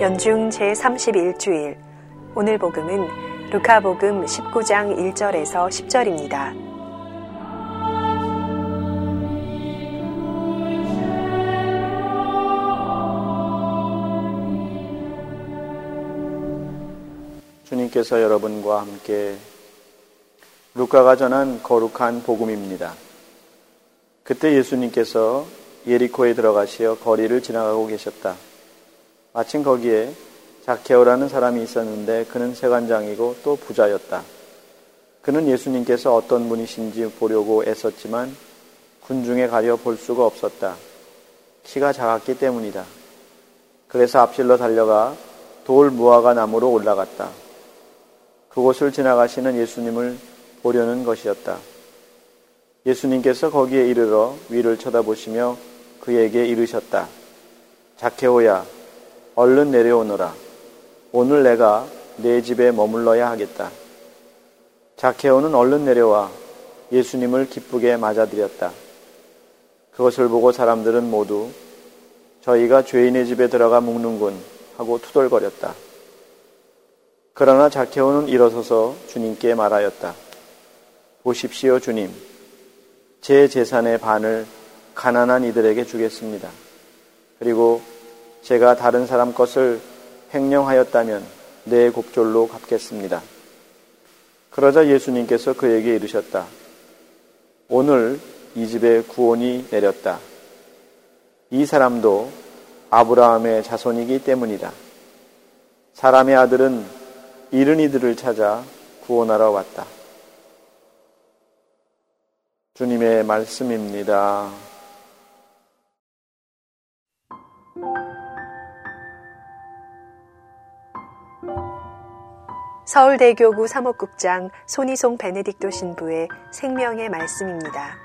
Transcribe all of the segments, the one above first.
연중 제31주일 오늘 복음은 루카복음 19장 1절에서 10절입니다. 주님께서 여러분과 함께 루카가 전한 거룩한 복음입니다. 그때 예수님께서 예리코에 들어가시어 거리를 지나가고 계셨다. 마침 거기에 자케오라는 사람이 있었는데 그는 세관장이고 또 부자였다. 그는 예수님께서 어떤 분이신지 보려고 애썼지만 군중에 가려 볼 수가 없었다. 키가 작았기 때문이다. 그래서 앞질러 달려가 돌 무화과 나무로 올라갔다. 그곳을 지나가시는 예수님을 보려는 것이었다. 예수님께서 거기에 이르러 위를 쳐다보시며 그에게 이르셨다. 자케오야, 얼른 내려오너라. 오늘 내가 내 집에 머물러야 하겠다. 자케오는 얼른 내려와 예수님을 기쁘게 맞아들였다. 그것을 보고 사람들은 모두 저희가 죄인의 집에 들어가 묵는군 하고 투덜거렸다. 그러나 자케오는 일어서서 주님께 말하였다. 보십시오, 주님. 제 재산의 반을 가난한 이들에게 주겠습니다. 그리고 제가 다른 사람 것을 횡령하였다면 내 곡절로 갚겠습니다. 그러자 예수님께서 그에게 이르셨다. 오늘 이 집에 구원이 내렸다. 이 사람도 아브라함의 자손이기 때문이다. 사람의 아들은 이른 이들을 찾아 구원하러 왔다. 주님의 말씀입니다. 서울대교구 사목국장 손희송 베네딕토 신부의 생명의 말씀입니다.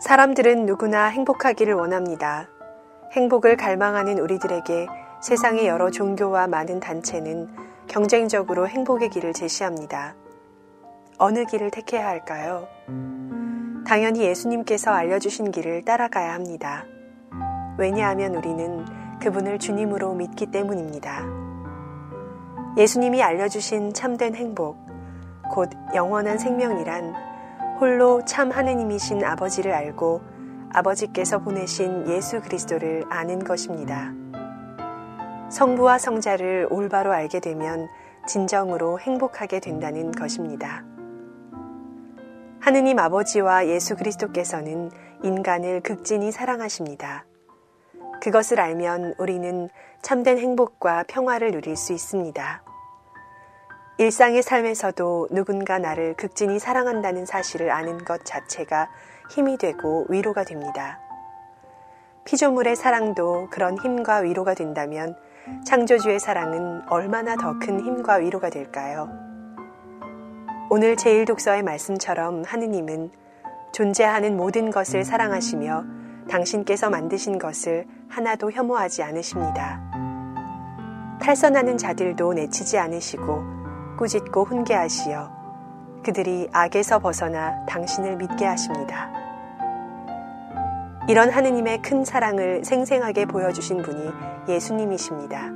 사람들은 누구나 행복하기를 원합니다. 행복을 갈망하는 우리들에게 세상의 여러 종교와 많은 단체는 경쟁적으로 행복의 길을 제시합니다. 어느 길을 택해야 할까요? 당연히 예수님께서 알려주신 길을 따라가야 합니다. 왜냐하면 우리는 그분을 주님으로 믿기 때문입니다. 예수님이 알려주신 참된 행복, 곧 영원한 생명이란 홀로 참 하느님이신 아버지를 알고 아버지께서 보내신 예수 그리스도를 아는 것입니다. 성부와 성자를 올바로 알게 되면 진정으로 행복하게 된다는 것입니다. 하느님 아버지와 예수 그리스도께서는 인간을 극진히 사랑하십니다. 그것을 알면 우리는 참된 행복과 평화를 누릴 수 있습니다. 일상의 삶에서도 누군가 나를 극진히 사랑한다는 사실을 아는 것 자체가 힘이 되고 위로가 됩니다. 피조물의 사랑도 그런 힘과 위로가 된다면 창조주의 사랑은 얼마나 더 큰 힘과 위로가 될까요? 오늘 제1독서의 말씀처럼 하느님은 존재하는 모든 것을 사랑하시며 당신께서 만드신 것을 하나도 혐오하지 않으십니다. 탈선하는 자들도 내치지 않으시고 꾸짖고 훈계하시어 그들이 악에서 벗어나 당신을 믿게 하십니다. 이런 하느님의 큰 사랑을 생생하게 보여주신 분이 예수님이십니다.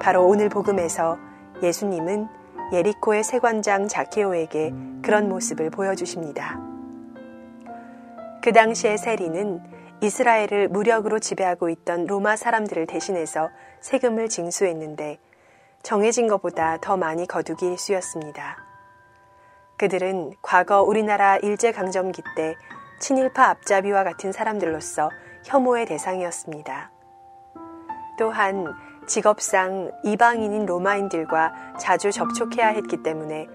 바로 오늘 복음에서 예수님은 예리코의 세관장 자케오에게 그런 모습을 보여주십니다. 그 당시의 세리는 이스라엘을 무력으로 지배하고 있던 로마 사람들을 대신해서 세금을 징수했는데 정해진 것보다 더 많이 거두기 수였습니다. 그들은 과거 우리나라 일제강점기 때 친일파 앞잡이와 같은 사람들로서 혐오의 대상이었습니다. 또한 직업상 이방인인 로마인들과 자주 접촉해야 했기 때문에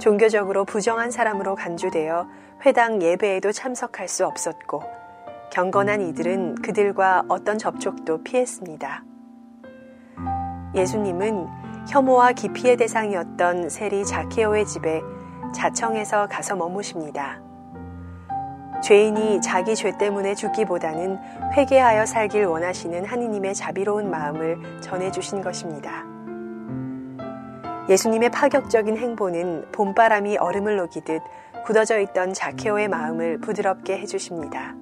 종교적으로 부정한 사람으로 간주되어 회당 예배에도 참석할 수 없었고 경건한 이들은 그들과 어떤 접촉도 피했습니다. 예수님은 혐오와 기피의 대상이었던 세리 자케오의 집에 자청해서 가서 머무십니다. 죄인이 자기 죄 때문에 죽기보다는 회개하여 살길 원하시는 하느님의 자비로운 마음을 전해주신 것입니다. 예수님의 파격적인 행보는 봄바람이 얼음을 녹이듯 굳어져 있던 자케오의 마음을 부드럽게 해주십니다.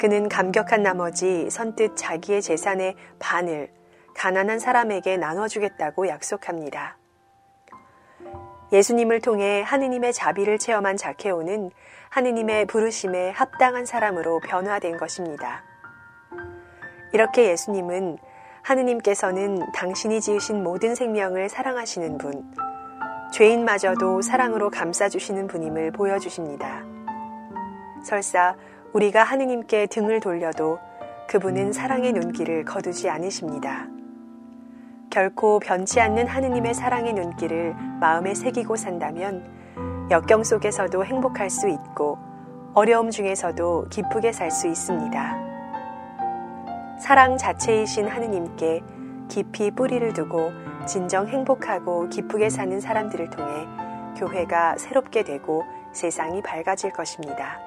그는 감격한 나머지 선뜻 자기의 재산의 반을 가난한 사람에게 나눠주겠다고 약속합니다. 예수님을 통해 하느님의 자비를 체험한 자케오는 하느님의 부르심에 합당한 사람으로 변화된 것입니다. 이렇게 예수님은 하느님께서는 당신이 지으신 모든 생명을 사랑하시는 분, 죄인마저도 사랑으로 감싸주시는 분임을 보여주십니다. 설사 우리가 하느님께 등을 돌려도 그분은 사랑의 눈길을 거두지 않으십니다. 결코 변치 않는 하느님의 사랑의 눈길을 마음에 새기고 산다면 역경 속에서도 행복할 수 있고 어려움 중에서도 기쁘게 살 수 있습니다. 사랑 자체이신 하느님께 깊이 뿌리를 두고 진정 행복하고 기쁘게 사는 사람들을 통해 교회가 새롭게 되고 세상이 밝아질 것입니다.